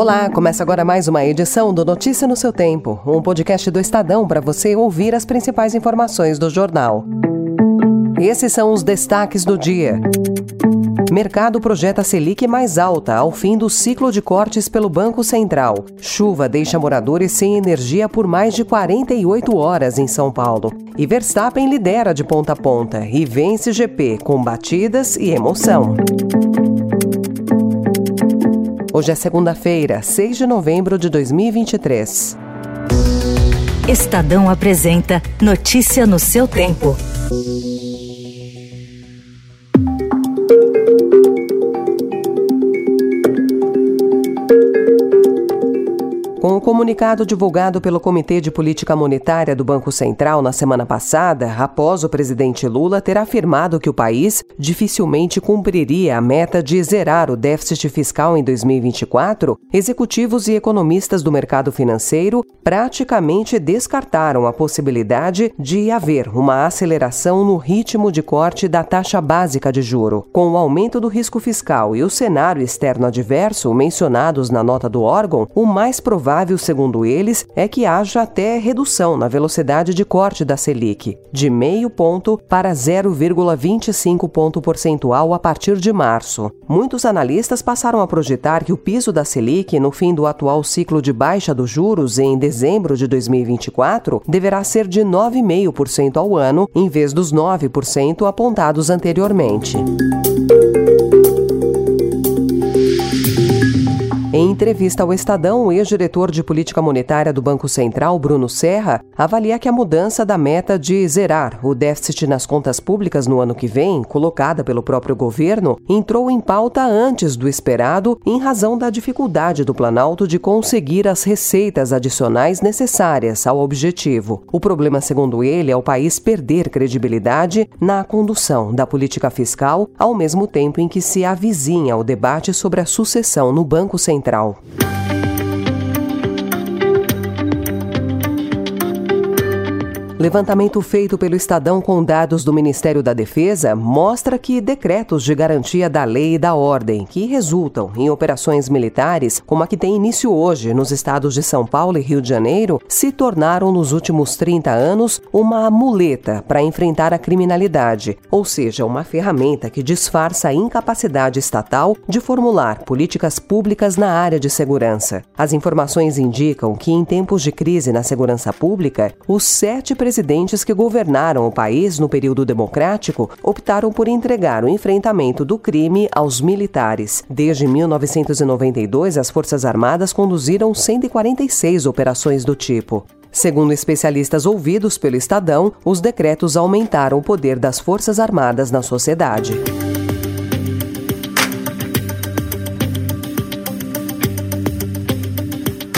Olá, começa agora mais uma edição do Notícia no seu Tempo, um podcast do Estadão para você ouvir as principais informações do jornal. Esses são os destaques do dia. Mercado projeta Selic mais alta ao fim do ciclo de cortes pelo Banco Central. Chuva deixa moradores sem energia por mais de 48 horas em São Paulo. E Verstappen lidera de ponta a ponta e vence GP com batidas e emoção. Hoje é segunda-feira, 6 de novembro de 2023. Estadão apresenta Notícia no seu tempo. Com o comunicado divulgado pelo Comitê de Política Monetária do Banco Central na semana passada, após o presidente Lula ter afirmado que o país dificilmente cumpriria a meta de zerar o déficit fiscal em 2024, executivos e economistas do mercado financeiro praticamente descartaram a possibilidade de haver uma aceleração no ritmo de corte da taxa básica de juro. Com o aumento do risco fiscal e o cenário externo adverso mencionados na nota do órgão, o mais provável provável, segundo eles, é que haja até redução na velocidade de corte da Selic, de meio ponto para 0,25 ponto percentual a partir de março. Muitos analistas passaram a projetar que o piso da Selic no fim do atual ciclo de baixa dos juros em dezembro de 2024 deverá ser de 9,5% ao ano, em vez dos 9% apontados anteriormente. Entrevista ao Estadão, o ex-diretor de política monetária do Banco Central, Bruno Serra, avalia que a mudança da meta de zerar o déficit nas contas públicas no ano que vem, colocada pelo próprio governo, entrou em pauta antes do esperado em razão da dificuldade do Planalto de conseguir as receitas adicionais necessárias ao objetivo. O problema, segundo ele, é o país perder credibilidade na condução da política fiscal, ao mesmo tempo em que se avizinha o debate sobre a sucessão no Banco Central Central. Levantamento feito pelo Estadão com dados do Ministério da Defesa mostra que decretos de garantia da lei e da ordem, que resultam em operações militares, como a que tem início hoje nos estados de São Paulo e Rio de Janeiro, se tornaram nos últimos 30 anos uma muleta para enfrentar a criminalidade, ou seja, uma ferramenta que disfarça a incapacidade estatal de formular políticas públicas na área de segurança. As informações indicam que, em tempos de crise na segurança pública, os sete que governaram o país no período democrático optaram por entregar o enfrentamento do crime aos militares. Desde 1992, as Forças Armadas conduziram 146 operações do tipo. Segundo especialistas ouvidos pelo Estadão, os decretos aumentaram o poder das Forças Armadas na sociedade.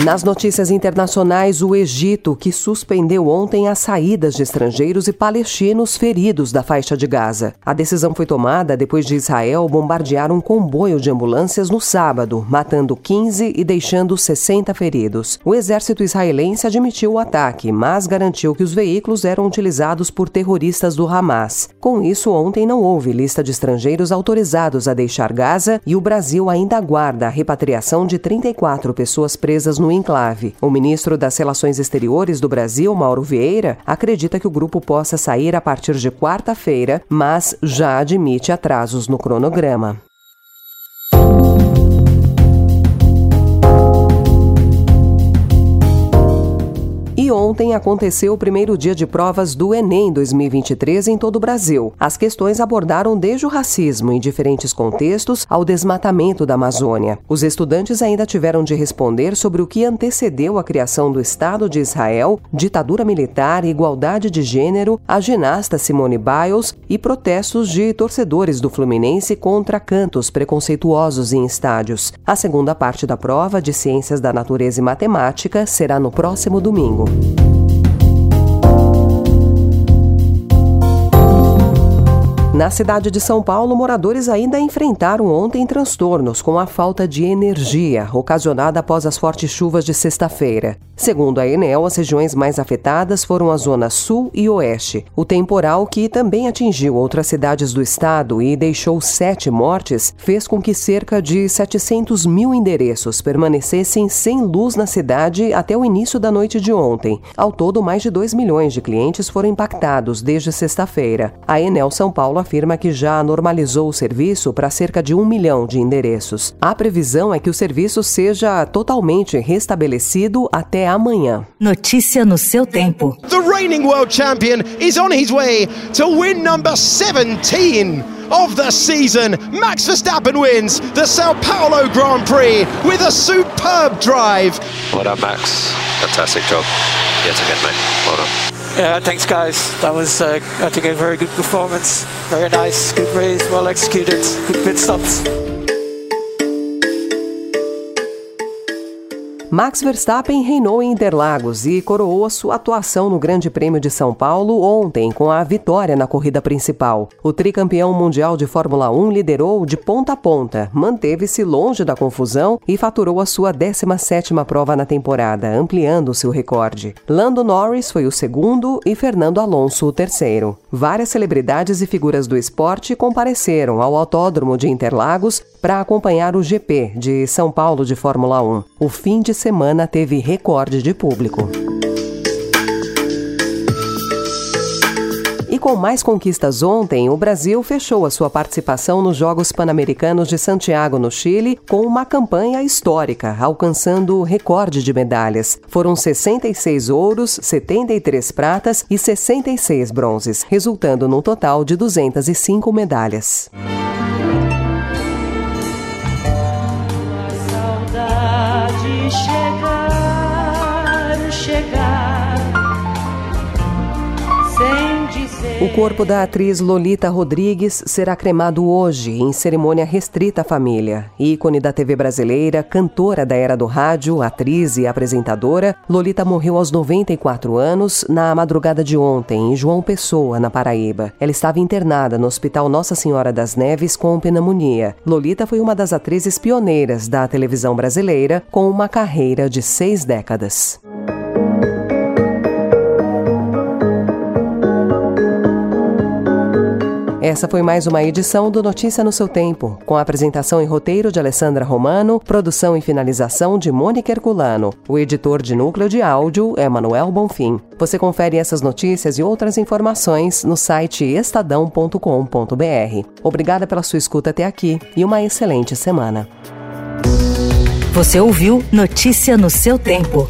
Nas notícias internacionais, o Egito, que suspendeu ontem as saídas de estrangeiros e palestinos feridos da faixa de Gaza. A decisão foi tomada depois de Israel bombardear um comboio de ambulâncias no sábado, matando 15 e deixando 60 feridos. O exército israelense admitiu o ataque, mas garantiu que os veículos eram utilizados por terroristas do Hamas. Com isso, ontem não houve lista de estrangeiros autorizados a deixar Gaza e o Brasil ainda aguarda a repatriação de 34 pessoas presas no enclave. O ministro das Relações Exteriores do Brasil, Mauro Vieira, acredita que o grupo possa sair a partir de quarta-feira, mas já admite atrasos no cronograma. Ontem aconteceu o primeiro dia de provas do Enem 2023 em todo o Brasil. As questões abordaram desde o racismo em diferentes contextos ao desmatamento da Amazônia. Os estudantes ainda tiveram de responder sobre o que antecedeu a criação do Estado de Israel, ditadura militar, igualdade de gênero, a ginasta Simone Biles e protestos de torcedores do Fluminense contra cantos preconceituosos em estádios. A segunda parte da prova de Ciências da Natureza e Matemática será no próximo domingo. thank you Na cidade de São Paulo, moradores ainda enfrentaram ontem transtornos com a falta de energia ocasionada após as fortes chuvas de sexta-feira. Segundo a Enel, as regiões mais afetadas foram a zona sul e oeste. O temporal, que também atingiu outras cidades do estado e deixou sete mortes, fez com que cerca de 700 mil endereços permanecessem sem luz na cidade até o início da noite de ontem. Ao todo, mais de 2 milhões de clientes foram impactados desde sexta-feira. A Enel São Paulo afirma que já normalizou o serviço para cerca de um milhão de endereços. A previsão é que o serviço seja totalmente restabelecido até amanhã. Notícia no seu tempo. The reigning world champion is on his way to win number 17 of the season. Max Verstappen wins the Sao Paulo Grand Prix with a superb drive. Well done, Max. Fantastic job. Yet again, mate. Well done. Yeah, thanks, guys. That was, uh, I think, a very good performance. Very nice, good race, well executed, good pit stops. Max Verstappen reinou em Interlagos e coroou sua atuação no Grande Prêmio de São Paulo ontem com a vitória na corrida principal. O tricampeão mundial de Fórmula 1 liderou de ponta a ponta, manteve-se longe da confusão e faturou a sua 17ª prova na temporada, ampliando seu recorde. Lando Norris foi o segundo e Fernando Alonso o terceiro. Várias celebridades e figuras do esporte compareceram ao Autódromo de Interlagos para acompanhar o GP de São Paulo de Fórmula 1. O fim de semana teve recorde de público. E com mais conquistas ontem, o Brasil fechou a sua participação nos Jogos Pan-Americanos de Santiago, no Chile, com uma campanha histórica, alcançando o recorde de medalhas. Foram 66 ouros, 73 pratas e 66 bronzes, resultando num total de 205 medalhas. O corpo da atriz Lolita Rodrigues será cremado hoje em cerimônia restrita à família. Ícone da TV brasileira, cantora da era do rádio, atriz e apresentadora, Lolita morreu aos 94 anos na madrugada de ontem em João Pessoa, na Paraíba. Ela estava internada no Hospital Nossa Senhora das Neves com pneumonia. Lolita foi uma das atrizes pioneiras da televisão brasileira, com uma carreira de seis décadas. Essa foi mais uma edição do Notícia no seu Tempo, com apresentação e roteiro de Alessandra Romano, produção e finalização de Mônica Herculano. O editor de núcleo de áudio é Manuel Bonfim. Você confere essas notícias e outras informações no site estadão.com.br. Obrigada pela sua escuta até aqui e uma excelente semana. Você ouviu Notícia no seu tempo.